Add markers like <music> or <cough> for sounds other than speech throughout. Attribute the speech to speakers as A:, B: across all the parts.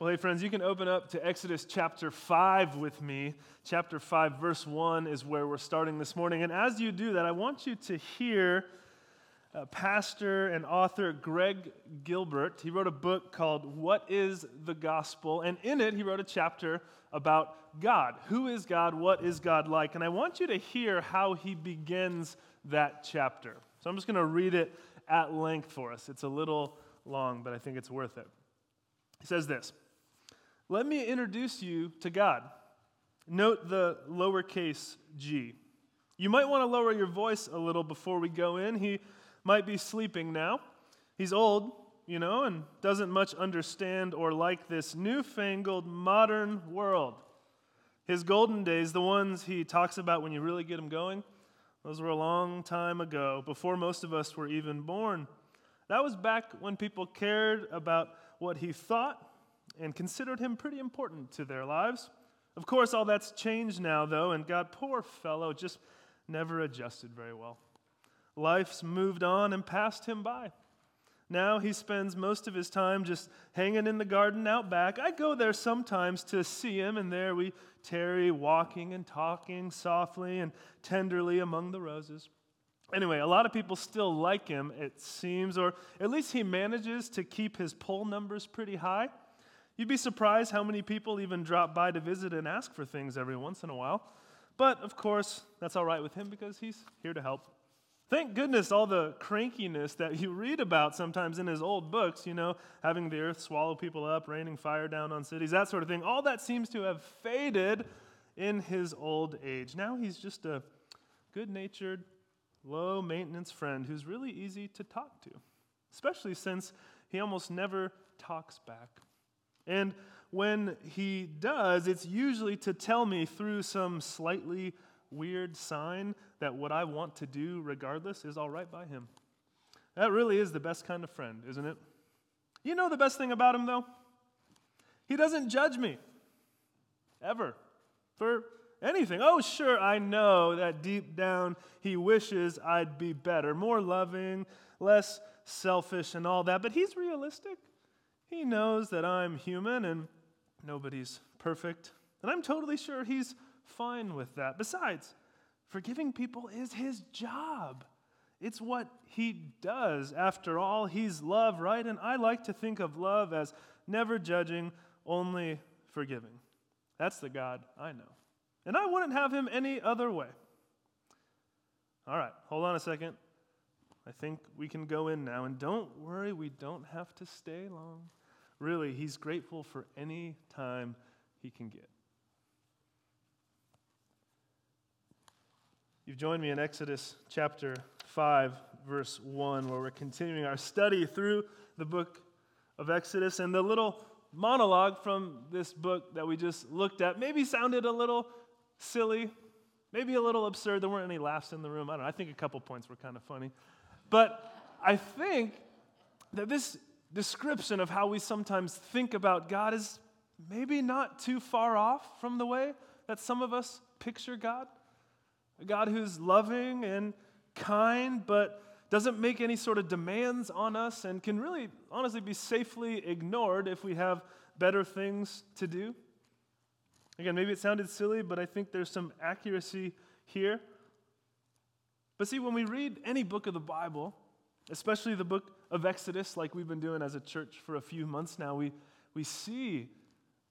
A: Well, hey, friends, you can open up to Exodus chapter 5 with me. Chapter 5, verse 1 is where we're starting this morning. And as you do that, I want you to hear uh, pastor and author Greg Gilbert. He wrote a book called What is the Gospel? And in it, he wrote a chapter about God. Who is God? What is God like? And I want you to hear how he begins that chapter. So I'm just going to read it at length for us. It's a little long, but I think it's worth it. He says this Let me introduce you to God. Note the lowercase g. You might want to lower your voice a little before we go in. He might be sleeping now. He's old, you know, and doesn't much understand or like this newfangled modern world. His golden days, the ones he talks about when you really get him going, those were a long time ago, before most of us were even born. That was back when people cared about what he thought and considered him pretty important to their lives. Of course, all that's changed now, though, and God, poor fellow, just never adjusted very well. Life's moved on and passed him by. Now he spends most of his time just hanging in the garden out back. I go there sometimes to see him, and there we tarry, walking and talking softly and tenderly among the roses. Anyway, a lot of people still like him, it seems, or at least he manages to keep his poll numbers pretty high. You'd be surprised how many people even drop by to visit and ask for things every once in a while. But of course, that's all right with him because he's here to help. Thank goodness all the crankiness that you read about sometimes in his old books, you know, having the earth swallow people up, raining fire down on cities, that sort of thing, all that seems to have faded in his old age. Now he's just a good natured, low maintenance friend who's really easy to talk to, especially since he almost never talks back. And when he does, it's usually to tell me through some slightly weird sign that what I want to do, regardless, is all right by him. That really is the best kind of friend, isn't it? You know the best thing about him, though? He doesn't judge me. Ever. For anything. Oh, sure, I know that deep down he wishes I'd be better, more loving, less selfish, and all that, but he's realistic. He knows that I'm human and nobody's perfect. And I'm totally sure he's fine with that. Besides, forgiving people is his job. It's what he does. After all, he's love, right? And I like to think of love as never judging, only forgiving. That's the God I know. And I wouldn't have him any other way. All right, hold on a second. I think we can go in now. And don't worry, we don't have to stay long. Really, he's grateful for any time he can get. You've joined me in Exodus chapter 5, verse 1, where we're continuing our study through the book of Exodus. And the little monologue from this book that we just looked at maybe sounded a little silly, maybe a little absurd. There weren't any laughs in the room. I don't know. I think a couple points were kind of funny. But I think that this description of how we sometimes think about God is maybe not too far off from the way that some of us picture God. A God who's loving and kind, but doesn't make any sort of demands on us and can really, honestly, be safely ignored if we have better things to do. Again, maybe it sounded silly, but I think there's some accuracy here. But see, when we read any book of the Bible, especially the book of Exodus, like we've been doing as a church for a few months now, we, we see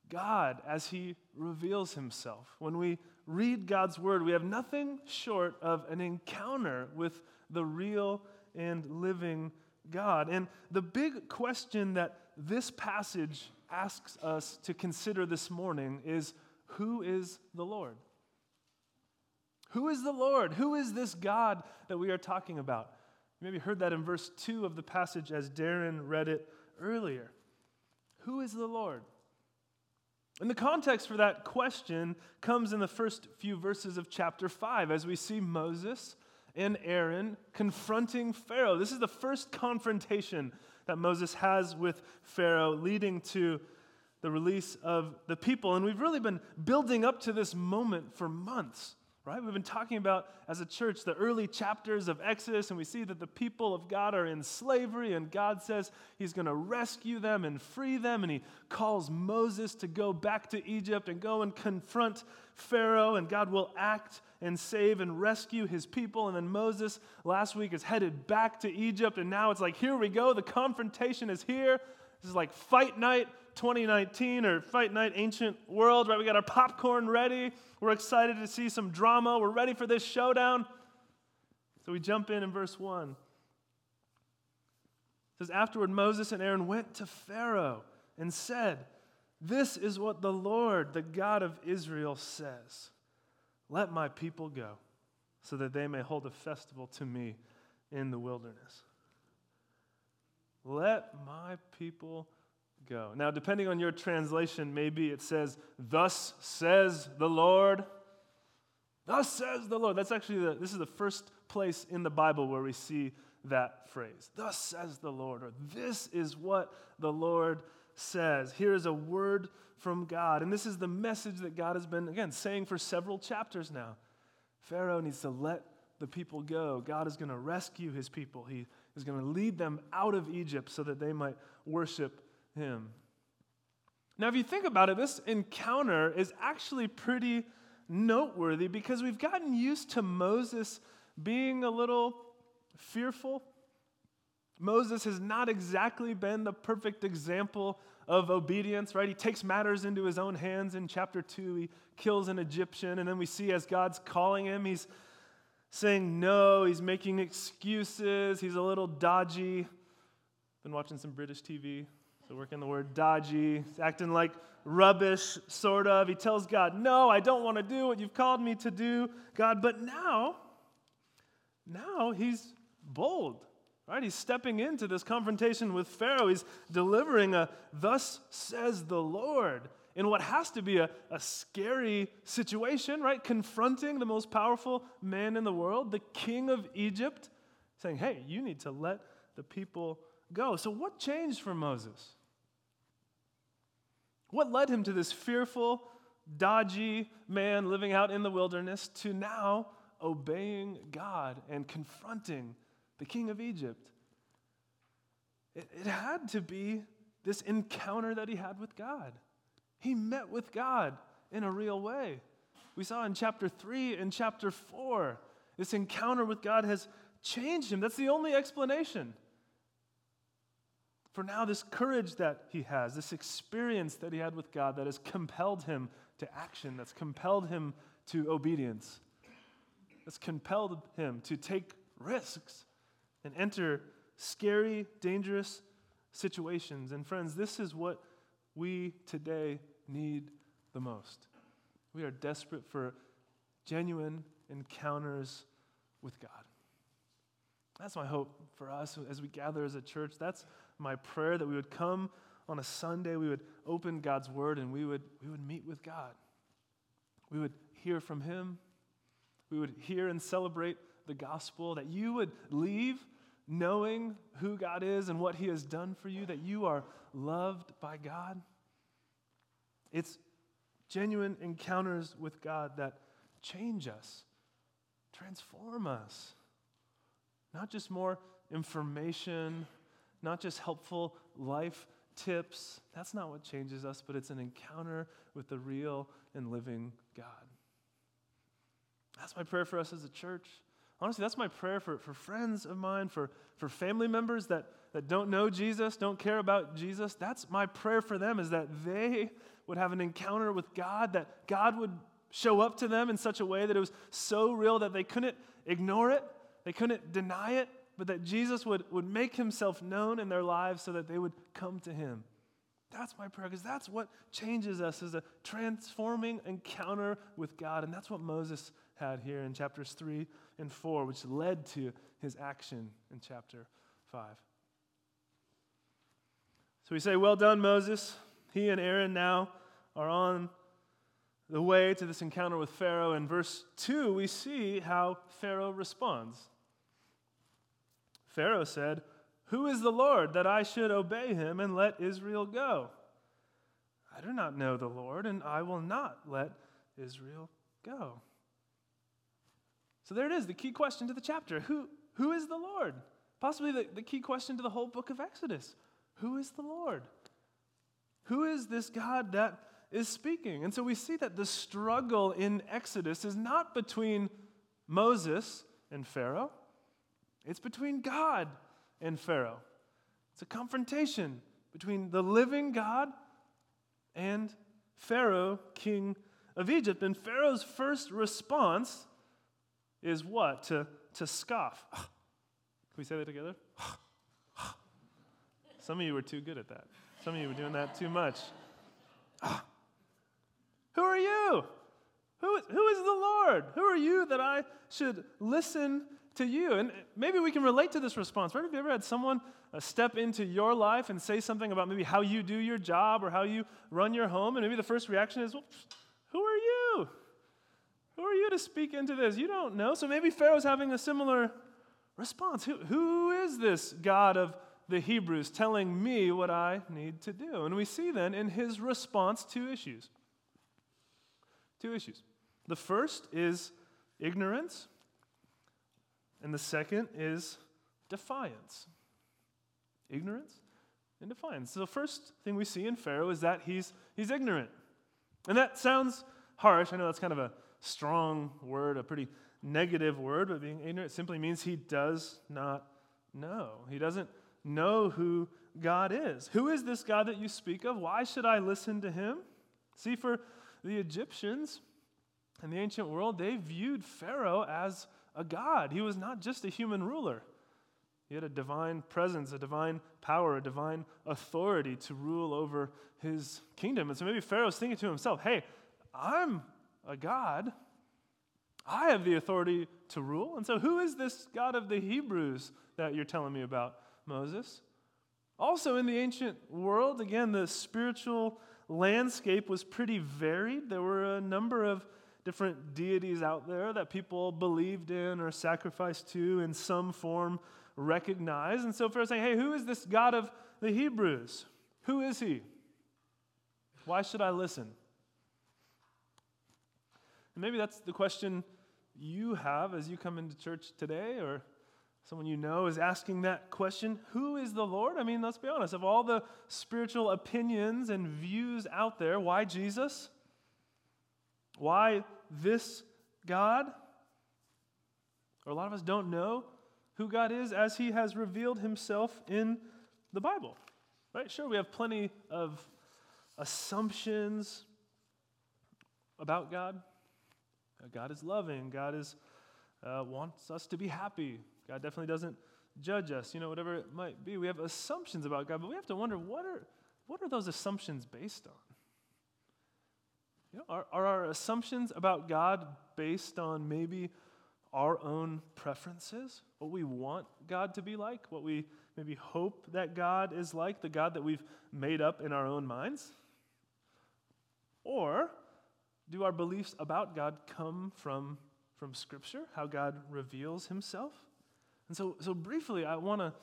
A: God as He reveals Himself. When we read God's Word, we have nothing short of an encounter with the real and living God. And the big question that this passage asks us to consider this morning is who is the Lord? Who is the Lord? Who is this God that we are talking about? You maybe heard that in verse 2 of the passage as Darren read it earlier. Who is the Lord? And the context for that question comes in the first few verses of chapter 5 as we see Moses and Aaron confronting Pharaoh. This is the first confrontation that Moses has with Pharaoh, leading to the release of the people. And we've really been building up to this moment for months right? We've been talking about, as a church, the early chapters of Exodus, and we see that the people of God are in slavery, and God says He's going to rescue them and free them, and He calls Moses to go back to Egypt and go and confront Pharaoh, and God will act and save and rescue His people. And then Moses, last week, is headed back to Egypt, and now it's like, here we go, the confrontation is here. This is like fight night 2019 or Fight Night Ancient World, right? We got our popcorn ready. We're excited to see some drama. We're ready for this showdown. So we jump in in verse 1. It says, Afterward, Moses and Aaron went to Pharaoh and said, This is what the Lord, the God of Israel, says Let my people go, so that they may hold a festival to me in the wilderness. Let my people go. Now, depending on your translation, maybe it says, Thus says the Lord. Thus says the Lord. That's actually the, this is the first place in the Bible where we see that phrase. Thus says the Lord, or this is what the Lord says. Here is a word from God. And this is the message that God has been, again, saying for several chapters now. Pharaoh needs to let the people go. God is going to rescue his people. He is going to lead them out of Egypt so that they might worship him. Now, if you think about it, this encounter is actually pretty noteworthy because we've gotten used to Moses being a little fearful. Moses has not exactly been the perfect example of obedience, right? He takes matters into his own hands in chapter 2. He kills an Egyptian, and then we see as God's calling him, he's saying no, he's making excuses, he's a little dodgy. Been watching some British TV working the word dodgy, acting like rubbish, sort of. He tells God, No, I don't want to do what you've called me to do, God. But now, now he's bold, right? He's stepping into this confrontation with Pharaoh. He's delivering a, Thus says the Lord, in what has to be a, a scary situation, right? Confronting the most powerful man in the world, the king of Egypt, saying, Hey, you need to let the people go. So, what changed for Moses? What led him to this fearful, dodgy man living out in the wilderness to now obeying God and confronting the king of Egypt? It, it had to be this encounter that he had with God. He met with God in a real way. We saw in chapter 3 and chapter 4, this encounter with God has changed him. That's the only explanation for now this courage that he has, this experience that he had with God that has compelled him to action, that's compelled him to obedience, that's compelled him to take risks and enter scary, dangerous situations. And friends, this is what we today need the most. We are desperate for genuine encounters with God. That's my hope for us as we gather as a church. That's my prayer that we would come on a Sunday, we would open God's word and we would, we would meet with God. We would hear from Him. We would hear and celebrate the gospel, that you would leave knowing who God is and what He has done for you, that you are loved by God. It's genuine encounters with God that change us, transform us. Not just more information not just helpful life tips. That's not what changes us, but it's an encounter with the real and living God. That's my prayer for us as a church. Honestly, that's my prayer for, for friends of mine, for, for family members that, that don't know Jesus, don't care about Jesus. That's my prayer for them is that they would have an encounter with God, that God would show up to them in such a way that it was so real that they couldn't ignore it, they couldn't deny it, but that Jesus would, would make himself known in their lives so that they would come to him. That's my prayer because that's what changes us is a transforming encounter with God. And that's what Moses had here in chapters 3 and 4, which led to his action in chapter 5. So we say, Well done, Moses. He and Aaron now are on the way to this encounter with Pharaoh. In verse 2, we see how Pharaoh responds. Pharaoh said, Who is the Lord that I should obey him and let Israel go? I do not know the Lord, and I will not let Israel go. So there it is, the key question to the chapter. Who, who is the Lord? Possibly the, the key question to the whole book of Exodus. Who is the Lord? Who is this God that is speaking? And so we see that the struggle in Exodus is not between Moses and Pharaoh, it's between God and Pharaoh. It's a confrontation between the living God and Pharaoh, king of Egypt. And Pharaoh's first response is what? To, to scoff. <sighs> Can we say that together? <sighs> Some of you were too good at that. Some of you were doing that too much. <sighs> Who are you? Who who is the Lord? Who are you that I should listen to you? And maybe we can relate to this response. Right? Have you ever had someone uh, step into your life and say something about maybe how you do your job or how you run your home? And maybe the first reaction is, well, who are you? Who are you to speak into this? You don't know. So maybe Pharaoh's having a similar response. Who, who is this God of the Hebrews telling me what I need to do? And we see then in his response two issues. Two issues. The first is ignorance, and the second is defiance. Ignorance and defiance. So the first thing we see in Pharaoh is that he's, he's ignorant. And that sounds harsh. I know that's kind of a strong word, a pretty negative word, but being ignorant simply means he does not know. He doesn't know who God is. Who is this God that you speak of? Why should I listen to him? See, for the Egyptians in the ancient world, they viewed Pharaoh as a god. He was not just a human ruler. He had a divine presence, a divine power, a divine authority to rule over his kingdom. And so maybe Pharaoh's thinking to himself, hey, I'm a God. I have the authority to rule. And so, who is this God of the Hebrews that you're telling me about, Moses? Also, in the ancient world, again, the spiritual landscape was pretty varied. There were a number of different deities out there that people believed in or sacrificed to in some form, recognized. And so, Pharaoh's saying, hey, who is this God of the Hebrews? Who is he? Why should I listen? And maybe that's the question you have as you come into church today, or someone you know is asking that question Who is the Lord? I mean, let's be honest. Of all the spiritual opinions and views out there, why Jesus? Why this God? Or a lot of us don't know who God is as He has revealed Himself in the Bible. Right? Sure, we have plenty of assumptions about God. God is loving. God is, uh, wants us to be happy. God definitely doesn't judge us, you know, whatever it might be. We have assumptions about God, but we have to wonder what are, what are those assumptions based on? You know, are, are our assumptions about God based on maybe our own preferences, what we want God to be like, what we maybe hope that God is like, the God that we've made up in our own minds? Or do our beliefs about God come from, from Scripture, how God reveals Himself? And so, so briefly, I want to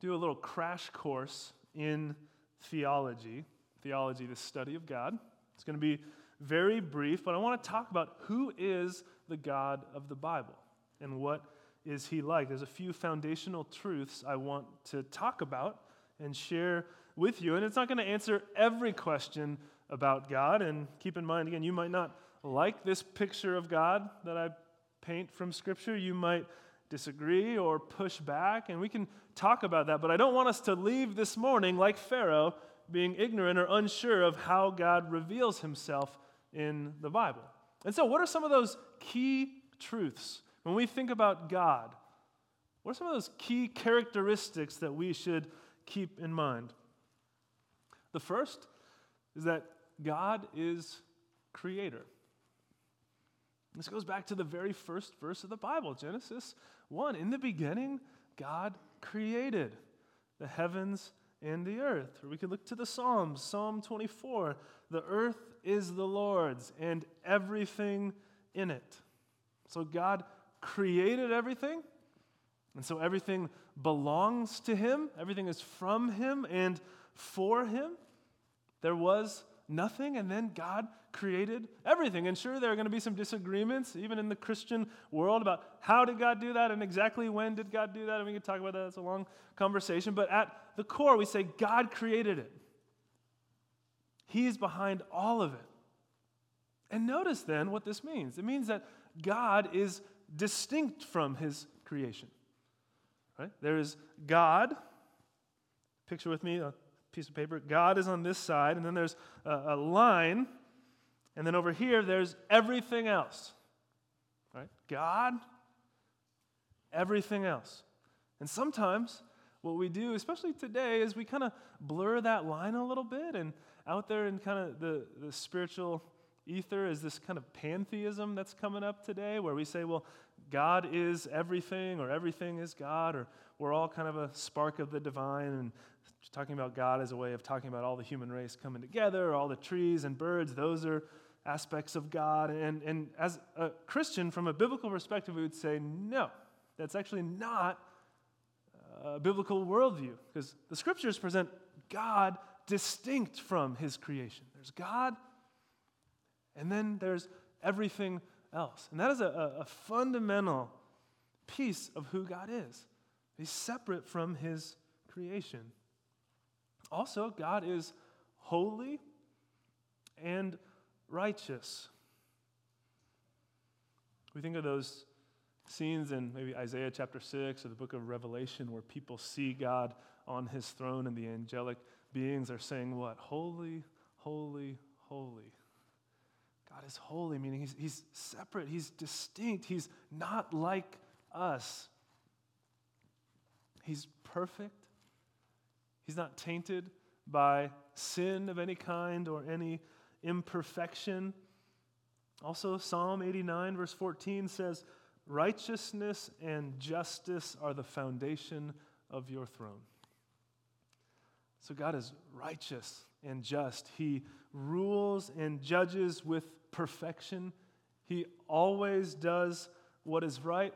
A: do a little crash course in theology. Theology, the study of God. It's going to be very brief, but I want to talk about who is the God of the Bible and what is He like. There's a few foundational truths I want to talk about and share with you. And it's not going to answer every question about God. And keep in mind, again, you might not like this picture of God that I paint from Scripture. You might disagree or push back, and we can talk about that. But I don't want us to leave this morning like Pharaoh, being ignorant or unsure of how God reveals himself in the Bible. And so, what are some of those key truths when we think about God? What are some of those key characteristics that we should keep in mind? The first is that God is creator. This goes back to the very first verse of the Bible, Genesis 1. In the beginning, God created the heavens and the earth. Or we could look to the Psalms, Psalm 24. The earth is the Lord's and everything in it. So God created everything, and so everything belongs to Him, everything is from Him and for Him. There was nothing, and then God created everything. And sure, there are going to be some disagreements, even in the Christian world, about how did God do that and exactly when did God do that. And we can talk about that. It's a long conversation. But at the core, we say God created it, He's behind all of it. And notice then what this means it means that God is distinct from His creation. Right? There is God. Picture with me piece of paper. God is on this side, and then there's a, a line, and then over here there's everything else. Right? God, everything else. And sometimes what we do, especially today, is we kind of blur that line a little bit, and out there in kind of the, the spiritual ether is this kind of pantheism that's coming up today where we say, well, God is everything, or everything is God, or we're all kind of a spark of the divine, and talking about God as a way of talking about all the human race coming together, all the trees and birds, those are aspects of God. And, and as a Christian, from a biblical perspective, we would say, no, that's actually not a biblical worldview, because the scriptures present God distinct from his creation. There's God, and then there's everything else. And that is a, a fundamental piece of who God is. He's separate from his creation. Also, God is holy and righteous. We think of those scenes in maybe Isaiah chapter 6 or the book of Revelation where people see God on his throne and the angelic beings are saying, What? Holy, holy, holy. God is holy, meaning he's, he's separate, he's distinct, he's not like us. He's perfect, He's not tainted by sin of any kind or any imperfection. Also, Psalm 89, verse 14 says, Righteousness and justice are the foundation of your throne. So, God is righteous and just. He rules and judges with perfection. He always does what is right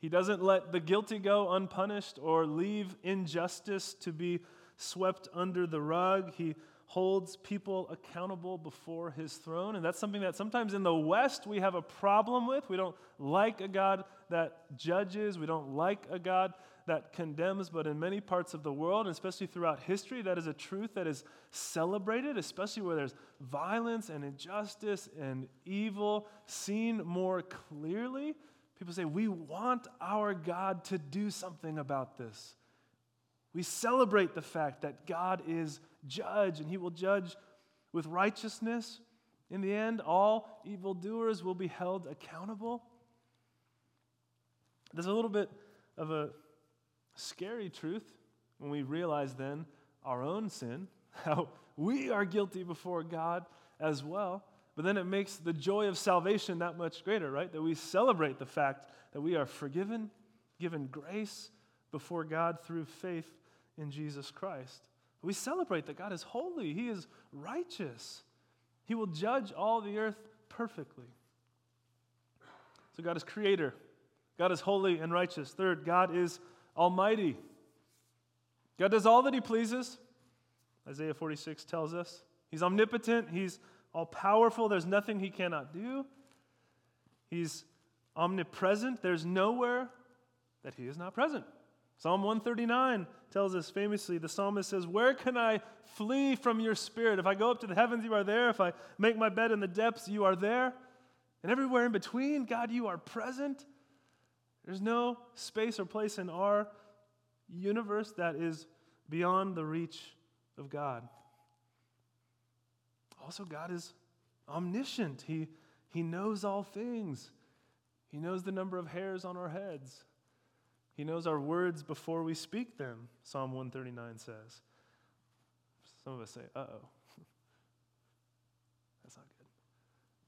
A: he doesn't let the guilty go unpunished or leave injustice to be swept under the rug. He holds people accountable before his throne. And that's something that sometimes in the West we have a problem with. We don't like a God that judges, we don't like a God that condemns, but in many parts of the world, and especially throughout history, that is a truth that is celebrated, especially where there's violence and injustice and evil seen more clearly. People say, We want our God to do something about this. We celebrate the fact that God is judge and he will judge with righteousness. In the end, all evildoers will be held accountable. There's a little bit of a scary truth when we realize then our own sin, <laughs> how we are guilty before God as well. But then it makes the joy of salvation that much greater, right? That we celebrate the fact that we are forgiven, given grace before God through faith in Jesus Christ. We celebrate that God is holy, He is righteous, He will judge all the earth perfectly. So, God is creator, God is holy and righteous. Third, God is almighty. God does all that He pleases. Isaiah 46 tells us. He's omnipotent, He's all powerful. There's nothing he cannot do. He's omnipresent. There's nowhere that he is not present. Psalm 139 tells us famously the psalmist says, Where can I flee from your spirit? If I go up to the heavens, you are there. If I make my bed in the depths, you are there. And everywhere in between, God, you are present. There's no space or place in our universe that is beyond the reach of God. Also, God is omniscient. He, he knows all things. He knows the number of hairs on our heads. He knows our words before we speak them, Psalm 139 says. Some of us say, uh oh. <laughs> That's not good.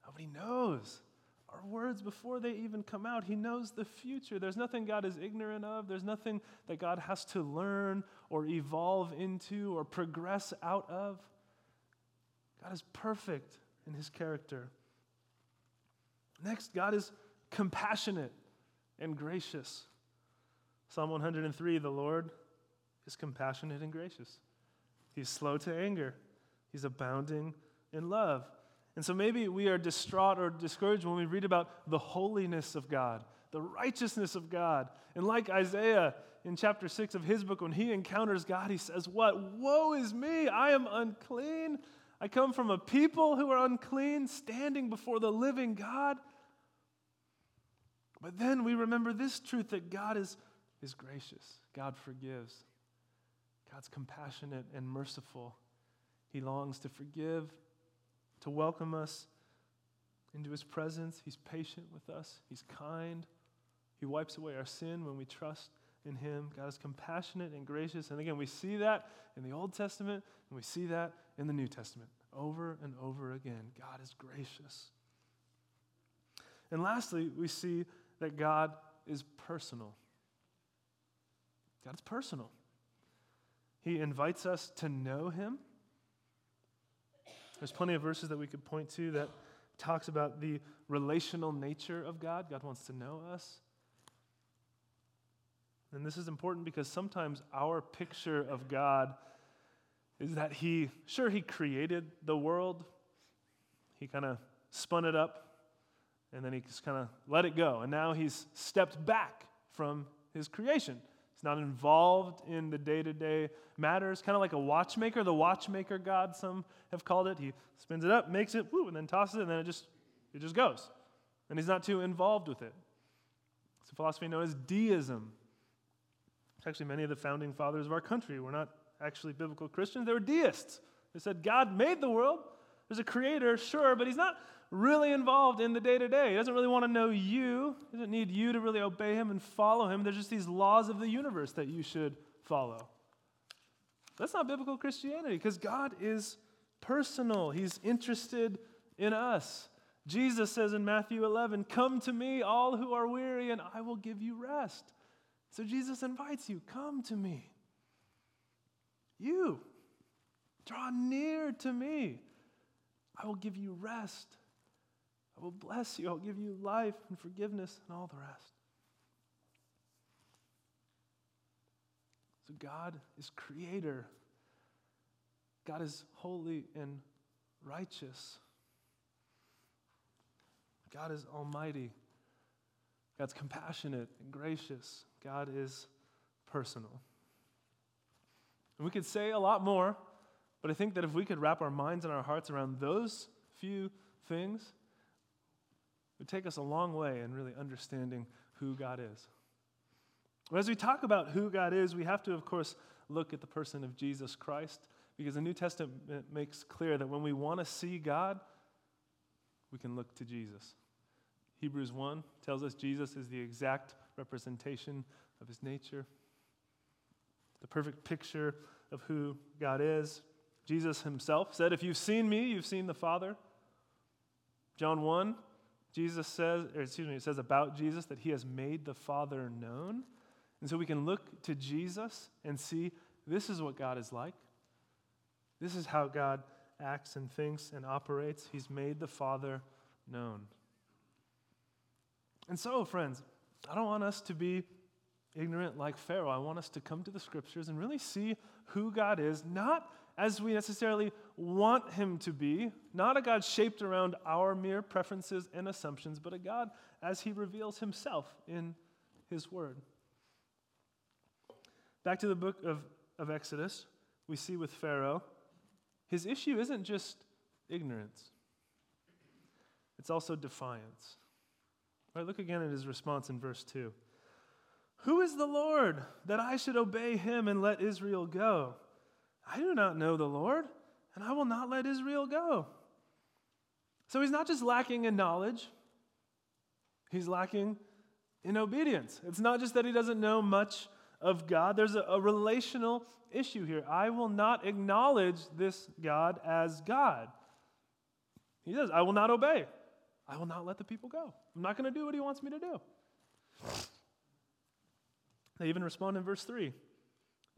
A: Nobody knows our words before they even come out. He knows the future. There's nothing God is ignorant of, there's nothing that God has to learn or evolve into or progress out of. God is perfect in his character. Next, God is compassionate and gracious. Psalm 103 The Lord is compassionate and gracious. He's slow to anger, He's abounding in love. And so maybe we are distraught or discouraged when we read about the holiness of God, the righteousness of God. And like Isaiah in chapter 6 of his book, when he encounters God, he says, What? Woe is me! I am unclean. I come from a people who are unclean, standing before the living God. But then we remember this truth that God is, is gracious, God forgives, God's compassionate and merciful. He longs to forgive, to welcome us into his presence. He's patient with us, he's kind. He wipes away our sin when we trust in him. God is compassionate and gracious. And again, we see that in the Old Testament, and we see that in the New Testament. Over and over again, God is gracious. And lastly, we see that God is personal. God is personal. He invites us to know him there's plenty of verses that we could point to that talks about the relational nature of God. God wants to know us. And this is important because sometimes our picture of God is that He, sure, He created the world, He kind of spun it up, and then He just kind of let it go. And now He's stepped back from His creation. He's not involved in the day to day matters, kind of like a watchmaker, the watchmaker God, some have called it. He spins it up, makes it, woo, and then tosses it, and then it just, it just goes. And he's not too involved with it. It's a philosophy known as deism. Actually, many of the founding fathers of our country were not actually biblical Christians, they were deists. They said God made the world, there's a creator, sure, but he's not really involved in the day to day. He doesn't really want to know you. He doesn't need you to really obey him and follow him. There's just these laws of the universe that you should follow. That's not biblical Christianity because God is personal, He's interested in us. Jesus says in Matthew 11, Come to me, all who are weary, and I will give you rest. So Jesus invites you, Come to me. You, draw near to me. I will give you rest. I will bless you. I'll give you life and forgiveness and all the rest. So God is creator. God is holy and righteous. God is almighty. God's compassionate and gracious. God is personal. And we could say a lot more, but I think that if we could wrap our minds and our hearts around those few things, would take us a long way in really understanding who God is. As we talk about who God is, we have to, of course, look at the person of Jesus Christ because the New Testament makes clear that when we want to see God, we can look to Jesus. Hebrews 1 tells us Jesus is the exact representation of his nature, the perfect picture of who God is. Jesus himself said, If you've seen me, you've seen the Father. John 1 Jesus says, or excuse me, it says about Jesus that he has made the Father known. And so we can look to Jesus and see this is what God is like. This is how God acts and thinks and operates. He's made the Father known. And so, friends, I don't want us to be ignorant like Pharaoh. I want us to come to the scriptures and really see who God is, not as we necessarily want him to be, not a God shaped around our mere preferences and assumptions, but a God as he reveals himself in his word. Back to the book of, of Exodus, we see with Pharaoh, his issue isn't just ignorance, it's also defiance. All right, look again at his response in verse 2. Who is the Lord that I should obey him and let Israel go? I do not know the Lord, and I will not let Israel go. So he's not just lacking in knowledge, he's lacking in obedience. It's not just that he doesn't know much of God, there's a, a relational issue here. I will not acknowledge this God as God. He says, I will not obey. I will not let the people go. I'm not going to do what he wants me to do. They even respond in verse 3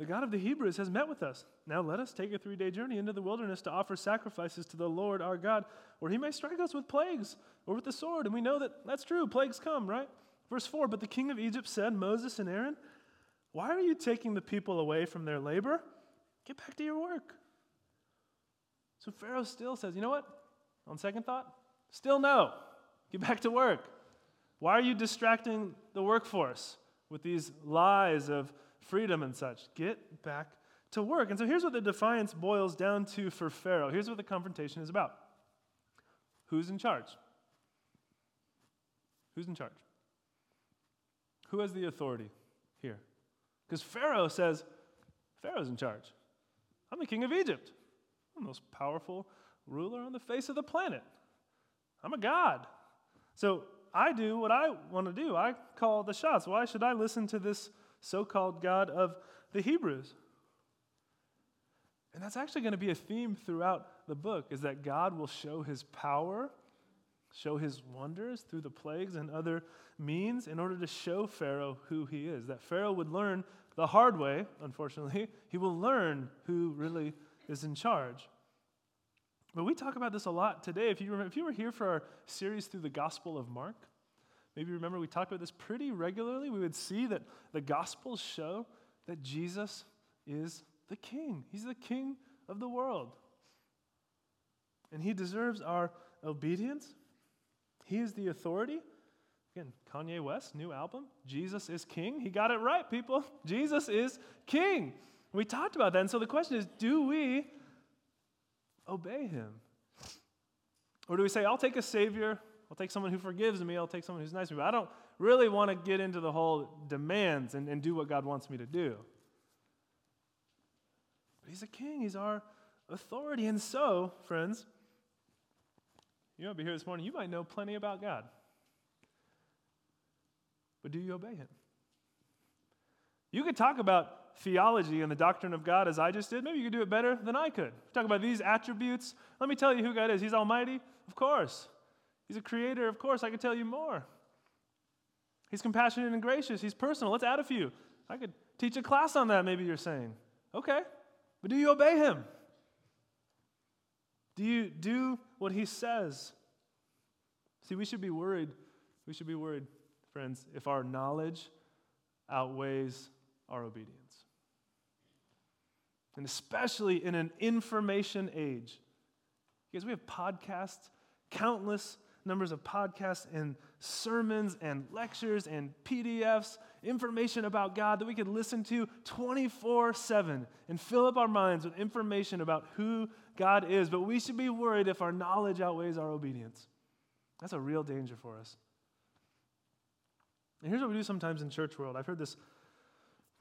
A: the God of the Hebrews has met with us. Now let us take a three day journey into the wilderness to offer sacrifices to the Lord our God, or he may strike us with plagues or with the sword. And we know that that's true. Plagues come, right? Verse 4 But the king of Egypt said, Moses and Aaron, why are you taking the people away from their labor? Get back to your work. So Pharaoh still says, you know what? On second thought, still no. Get back to work. Why are you distracting the workforce with these lies of freedom and such? Get back to work. And so here's what the defiance boils down to for Pharaoh. Here's what the confrontation is about Who's in charge? Who's in charge? Who has the authority here? Because Pharaoh says, Pharaoh's in charge. I'm the king of Egypt. I'm the most powerful ruler on the face of the planet. I'm a god. So I do what I want to do. I call the shots. Why should I listen to this so called God of the Hebrews? And that's actually going to be a theme throughout the book is that God will show his power, show his wonders through the plagues and other means in order to show Pharaoh who he is. That Pharaoh would learn the hard way, unfortunately. <laughs> He will learn who really is in charge. But we talk about this a lot today. If you, remember, if you were here for our series through the Gospel of Mark, maybe remember we talked about this pretty regularly. We would see that the Gospels show that Jesus is the King. He's the King of the world. And He deserves our obedience. He is the authority. Again, Kanye West, new album, Jesus is King. He got it right, people. <laughs> Jesus is King. We talked about that. And so the question is do we obey him? Or do we say, I'll take a Savior, I'll take someone who forgives me, I'll take someone who's nice to me, but I don't really want to get into the whole demands and, and do what God wants me to do? But he's a king, he's our authority. And so, friends, you might be here this morning, you might know plenty about God. But do you obey him? You could talk about theology and the doctrine of God as I just did, maybe you could do it better than I could. Talk about these attributes. Let me tell you who God is. He's almighty? Of course. He's a creator? Of course. I could tell you more. He's compassionate and gracious. He's personal. Let's add a few. I could teach a class on that, maybe you're saying. Okay. But do you obey him? Do you do what he says? See, we should be worried. We should be worried, friends, if our knowledge outweighs our obedience and especially in an information age. Because we have podcasts, countless numbers of podcasts and sermons and lectures and PDFs, information about God that we could listen to 24 7 and fill up our minds with information about who God is. But we should be worried if our knowledge outweighs our obedience. That's a real danger for us. And here's what we do sometimes in church world. I've heard this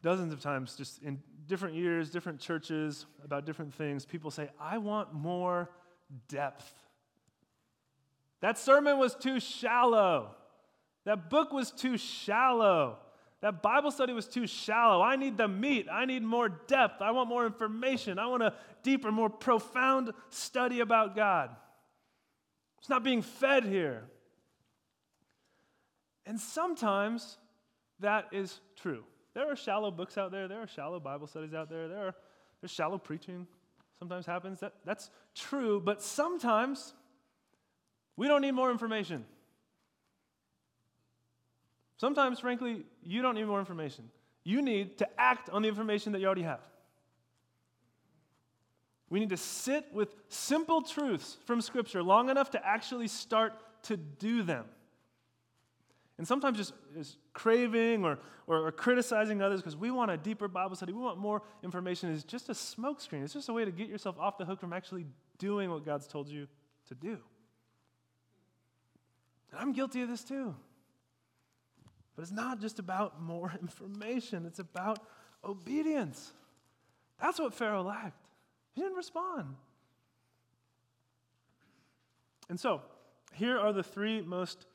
A: dozens of times, just in different years, different churches, about different things, people say, I want more depth. That sermon was too shallow. That book was too shallow. That Bible study was too shallow. I need the meat. I need more depth. I want more information. I want a deeper, more profound study about God. It's not being fed here. And sometimes that is true. There are shallow books out there. There are shallow Bible studies out there. There are there's shallow preaching sometimes happens. That, that's true, but sometimes we don't need more information. Sometimes, frankly, you don't need more information. You need to act on the information that you already have. We need to sit with simple truths from Scripture long enough to actually start to do them. And sometimes just, just craving or, or, or criticizing others because we want a deeper Bible study, we want more information, is just a smokescreen. It's just a way to get yourself off the hook from actually doing what God's told you to do. And I'm guilty of this too. But it's not just about more <laughs> information, it's about obedience. That's what Pharaoh lacked. He didn't respond. And so, here are the three most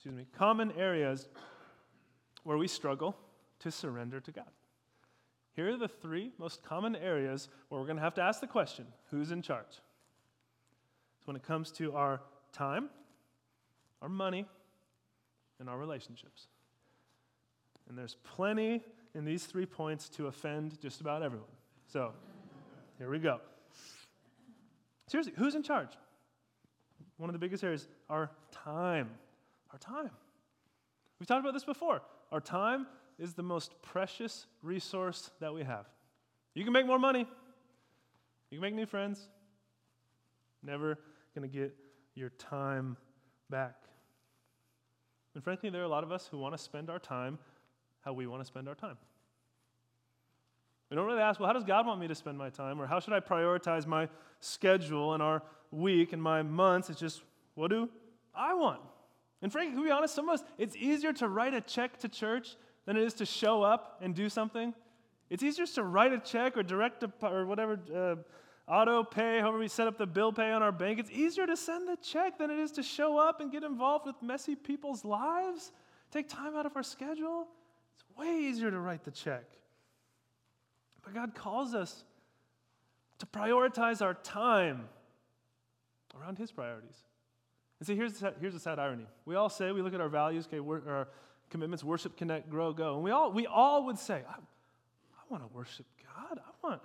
A: excuse me, common areas where we struggle to surrender to God. Here are the three most common areas where we're going to have to ask the question who's in charge? So, when it comes to our time, our money, and our relationships. And there's plenty in these three points to offend just about everyone. So, here we go. Seriously, who's in charge? One of the biggest areas, our time. Our time. We've talked about this before. Our time is the most precious resource that we have. You can make more money, you can make new friends, Never going to get your time back. And frankly, there are a lot of us who want to spend our time how we want to spend our time. We don't really ask, well, how does God want me to spend my time? Or how should I prioritize my schedule and our week and my months? It's just, what do I want? And frankly, to be honest, some of us, it's easier to write a check to church than it is to show up and do something. It's easier to write a check or direct a, or whatever, uh, auto pay, however we set up the bill pay on our bank. It's easier to send the check than it is to show up and get involved with messy people's lives, take time out of our schedule. It's way easier to write the check. But God calls us to prioritize our time around His priorities. And see, here's the, here's the sad irony. We all say, we look at our values, okay, our commitments, worship, connect, grow, go. And we all, we all would say, I, I want to worship God. I want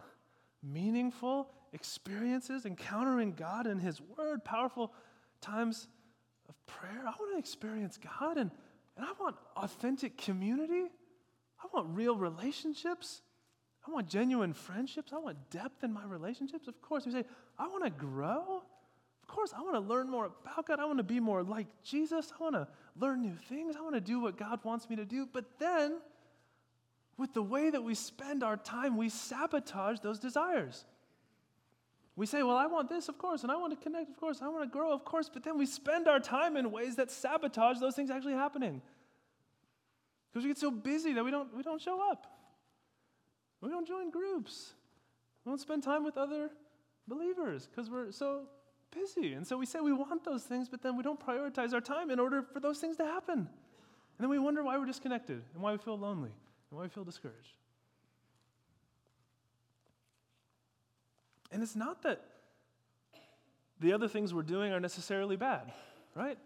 A: meaningful experiences, encountering God and His Word, powerful times of prayer. I want to experience God and, and I want authentic community. I want real relationships. I want genuine friendships. I want depth in my relationships. Of course, we say, I want to grow. Of course, I want to learn more about God. I want to be more like Jesus. I want to learn new things. I want to do what God wants me to do. But then, with the way that we spend our time, we sabotage those desires. We say, Well, I want this, of course, and I want to connect, of course, I want to grow, of course, but then we spend our time in ways that sabotage those things actually happening. Because we get so busy that we don't, we don't show up. We don't join groups. We don't spend time with other believers because we're so busy. And so we say we want those things, but then we don't prioritize our time in order for those things to happen. And then we wonder why we're disconnected and why we feel lonely and why we feel discouraged. And it's not that the other things we're doing are necessarily bad, right?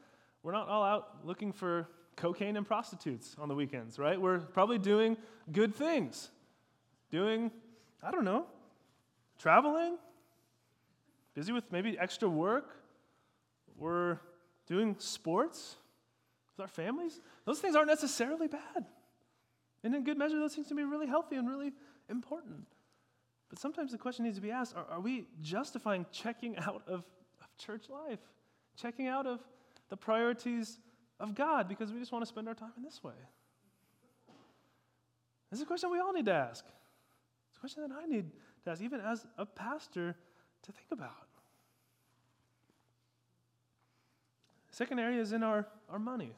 A: We're not all out looking for cocaine and prostitutes on the weekends, right? We're probably doing good things. Doing, I don't know, traveling, busy with maybe extra work, we're doing sports with our families. Those things aren't necessarily bad. And in good measure, those things can be really healthy and really important. But sometimes the question needs to be asked are, are we justifying checking out of, of church life, checking out of the priorities of God because we just want to spend our time in this way? This is a question we all need to ask. It's a question that I need to ask, even as a pastor, to think about. Second area is in our, our money.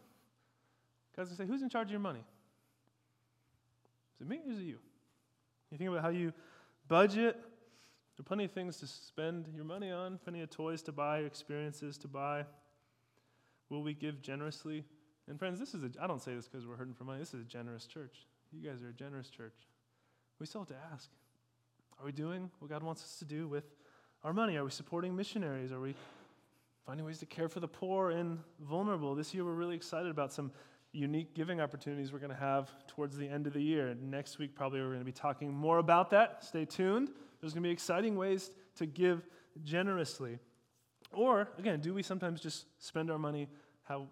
A: Guys, I say, who's in charge of your money? Is it me or is it you? You think about how you budget. There are plenty of things to spend your money on, plenty of toys to buy, experiences to buy. Will we give generously? And friends, this is a, I don't say this because we're hurting for money. This is a generous church. You guys are a generous church. We still have to ask Are we doing what God wants us to do with our money? Are we supporting missionaries? Are we finding ways to care for the poor and vulnerable. This year, we're really excited about some unique giving opportunities we're going to have towards the end of the year. Next week, probably, we're going to be talking more about that. Stay tuned. There's going to be exciting ways to give generously. Or, again, do we sometimes just spend our money how,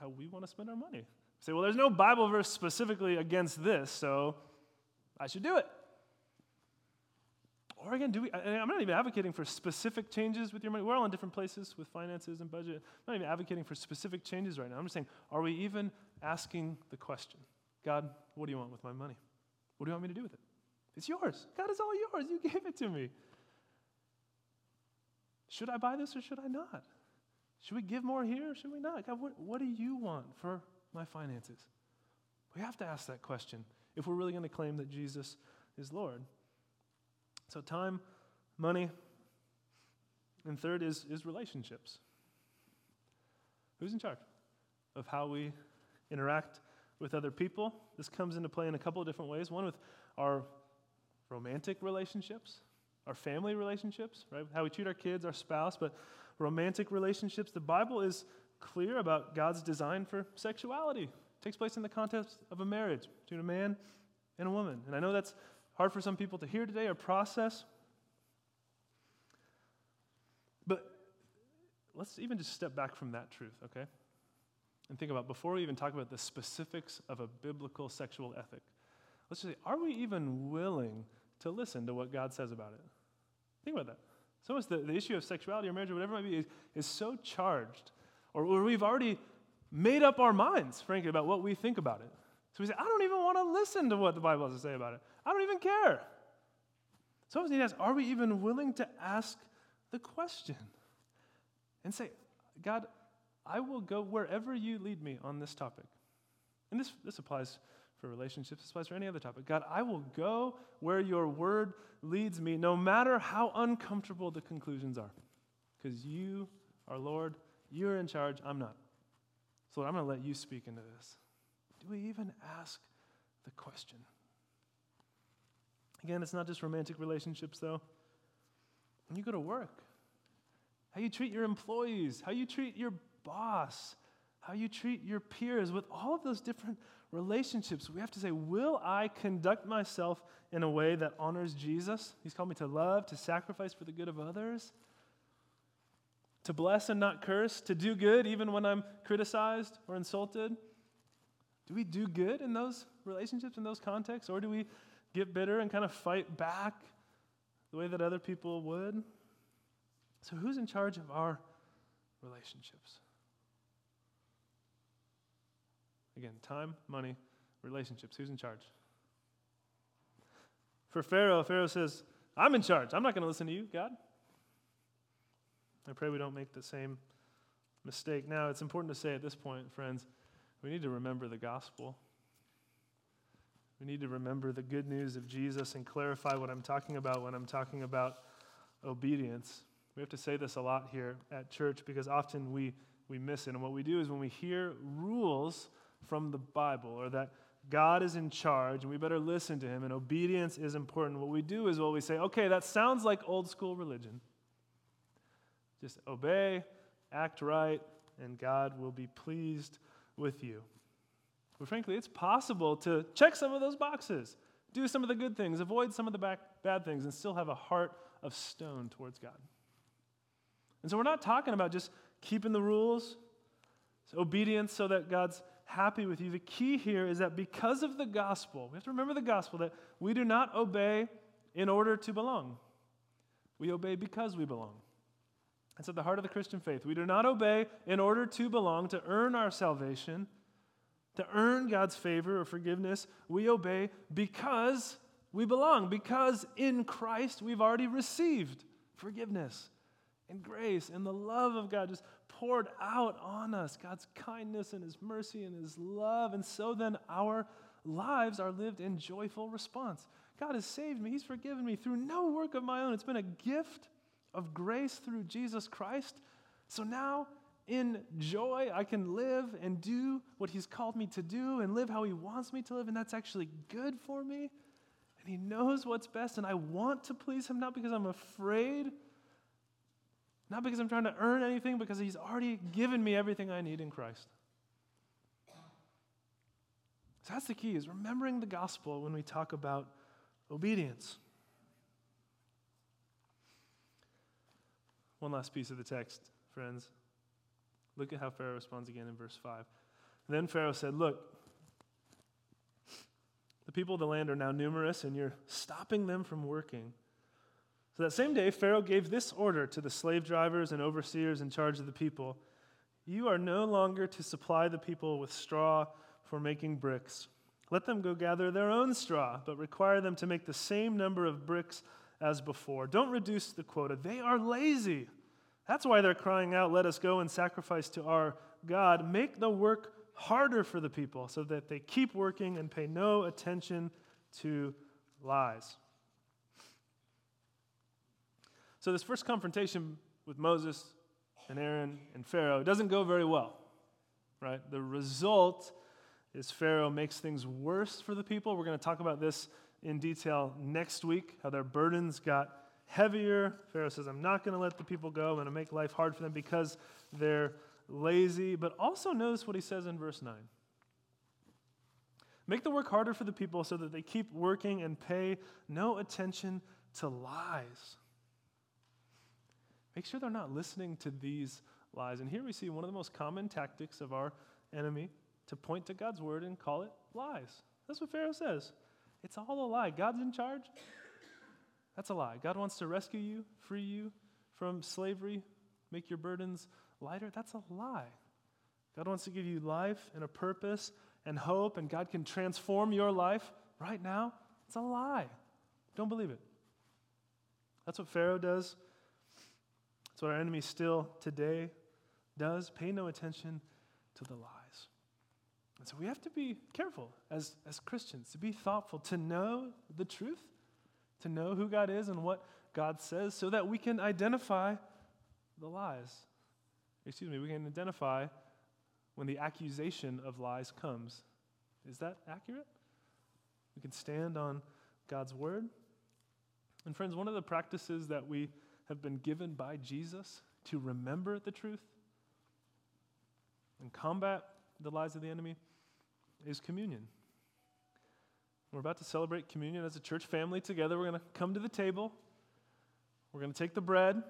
A: how we want to spend our money? Say, well, there's no Bible verse specifically against this, so I should do it. Or again, do we, I'm not even advocating for specific changes with your money. We're all in different places with finances and budget. I'm not even advocating for specific changes right now. I'm just saying, are we even asking the question, God, what do you want with my money? What do you want me to do with it? It's yours. God, it's all yours. You <laughs> gave it to me. Should I buy this or should I not? Should we give more here or should we not? God, what, what do you want for my finances? We have to ask that question if we're really going to claim that Jesus is Lord. So, time, money, and third is, is relationships. Who's in charge of how we interact with other people? This comes into play in a couple of different ways. One with our romantic relationships, our family relationships, right? How we treat our kids, our spouse, but romantic relationships. The Bible is clear about God's design for sexuality. It takes place in the context of a marriage between a man and a woman. And I know that's hard for some people to hear today or process. But let's even just step back from that truth, okay? And think about before we even talk about the specifics of a biblical sexual ethic, let's just say, are we even willing to listen to what God says about it? Think about that. So much the, the issue of sexuality or marriage or whatever it might be is, is so charged, or, or we've already made up our minds, frankly, about what we think about it. So we say, I don't even want to listen to what the Bible has to say about it. I don't even care. So we need to ask, are we even willing to ask the question? And say, God, I will go wherever you lead me on this topic. And this, this applies for relationships, this applies for any other topic. God, I will go where your word leads me, no matter how uncomfortable the conclusions are. Because you are Lord, you're in charge, I'm not. So Lord, I'm going to let you speak into this. Do we even ask the question? Again, it's not just romantic relationships, though. When you go to work, how you treat your employees, how you treat your boss, how you treat your peers, with all of those different relationships, we have to say, Will I conduct myself in a way that honors Jesus? He's called me to love, to sacrifice for the good of others, to bless and not curse, to do good even when I'm criticized or insulted. Do we do good in those relationships, in those contexts, or do we get bitter and kind of fight back the way that other people would? So, who's in charge of our relationships? Again, time, money, relationships. Who's in charge? For Pharaoh, Pharaoh says, I'm in charge. I'm not going to listen to you, God. I pray we don't make the same mistake. Now, it's important to say at this point, friends, we need to remember the gospel. We need to remember the good news of Jesus and clarify what I'm talking about when I'm talking about obedience. We have to say this a lot here at church because often we, we miss it. And what we do is when we hear rules from the Bible or that God is in charge and we better listen to him and obedience is important, what we do is well, we say, okay, that sounds like old school religion. Just obey, act right, and God will be pleased with you. But frankly, it's possible to check some of those boxes, do some of the good things, avoid some of the back, bad things, and still have a heart of stone towards God. And so we're not talking about just keeping the rules, obedience so that God's happy with you. The key here is that because of the gospel, we have to remember the gospel that we do not obey in order to belong. We obey because we belong. That's at the heart of the Christian faith. We do not obey in order to belong, to earn our salvation, to earn God's favor or forgiveness. We obey because we belong, because in Christ we've already received forgiveness and grace and the love of God just poured out on us. God's kindness and His mercy and His love. And so then our lives are lived in joyful response. God has saved me, He's forgiven me through no work of my own. It's been a gift of grace through Jesus Christ. So now, in joy, I can live and do what He's called me to do and live how He wants me to live, and that's actually good for me. And He knows what's best, and I want to please Him, not because I'm afraid, not because I'm trying to earn anything, because He's already given me everything I need in Christ. So that's the key, is remembering the gospel when we talk about obedience. One last piece of the text, friends. Look at how Pharaoh responds again in verse 5. Then Pharaoh said, Look, the people of the land are now numerous, and you're stopping them from working. So that same day, Pharaoh gave this order to the slave drivers and overseers in charge of the people You are no longer to supply the people with straw for making bricks. Let them go gather their own straw, but require them to make the same number of bricks as before. Don't reduce the quota. They are lazy. That's why they're crying out, Let us go and sacrifice to our God. Make the work harder for the people so that they keep working and pay no attention to lies. So, this first confrontation with Moses and Aaron and Pharaoh doesn't go very well, right? The result is Pharaoh makes things worse for the people. We're going to talk about this in detail next week, how their burdens got heavier. Pharaoh says, I'm not going to let the people go. I'm going to make life hard for them because they're lazy. But also notice what he says in verse 9. Make the work harder for the people so that they keep working and pay no attention to lies. Make sure they're not listening to these lies. And here we see one of the most common tactics of our enemy to point to God's word and call it lies. That's what Pharaoh says. It's all a lie. God's in charge. That's a lie. God wants to rescue you, free you, from slavery, make your burdens lighter. That's a lie. God wants to give you life and a purpose and hope, and God can transform your life right now. It's a lie. Don't believe it. That's what Pharaoh does. That's what our enemy still today does. Pay no attention to the lies. And so we have to be careful as, as Christians, to be thoughtful, to know the truth, to know who God is and what God says, so that we can identify the lies. Excuse me, we can identify when the accusation of lies comes. Is that accurate? We can stand on God's word. And, friends, one of the practices that we have been given by Jesus to remember the truth and combat the lies of the enemy is communion. We're about to celebrate communion as a church family together. We're going to come to the table. We're going to take the bread,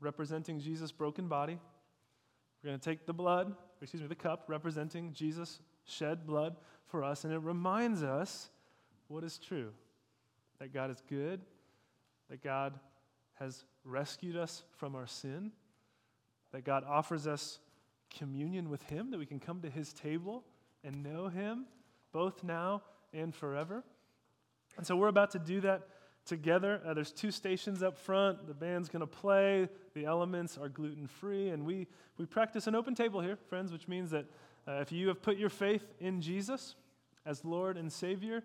A: representing Jesus' broken body. We're going to take the blood, excuse me, the cup, representing Jesus' shed blood for us. And it reminds us what is true that God is good, that God has rescued us from our sin, that God offers us communion with Him, that we can come to His table and know Him, both now and forever. And so we're about to do that together. Uh, there's two stations up front. The band's going to play. The elements are gluten free. And we, we practice an open table here, friends, which means that uh, if you have put your faith in Jesus as Lord and Savior,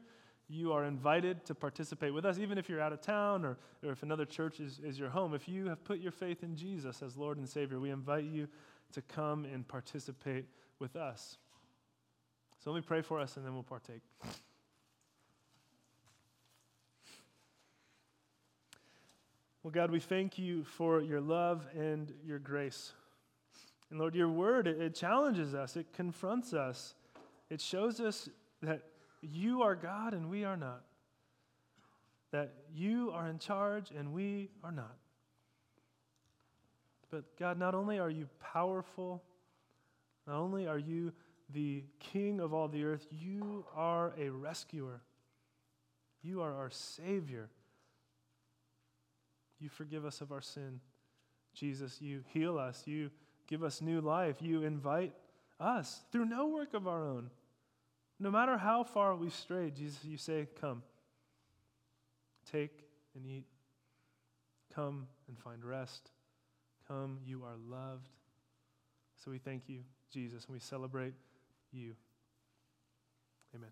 A: you are invited to participate with us, even if you're out of town or, or if another church is, is your home. If you have put your faith in Jesus as Lord and Savior, we invite you to come and participate with us. So let me pray for us and then we'll partake. Well, God, we thank you for your love and your grace. And Lord, your word, it, it, challenges us, it confronts us, it shows us that you are God and we are not, that you are in charge and we are not. But God, not only are you powerful, not only are you the King of all the earth. You are a rescuer. You are our Savior. You forgive us of our sin. Jesus, you heal us. You give us new life. You invite us through no work of our own. No matter how far we've strayed, Jesus, you say, Come, take and eat. Come and find rest. Come, you are loved. So we thank you, Jesus, and we celebrate you. Amen.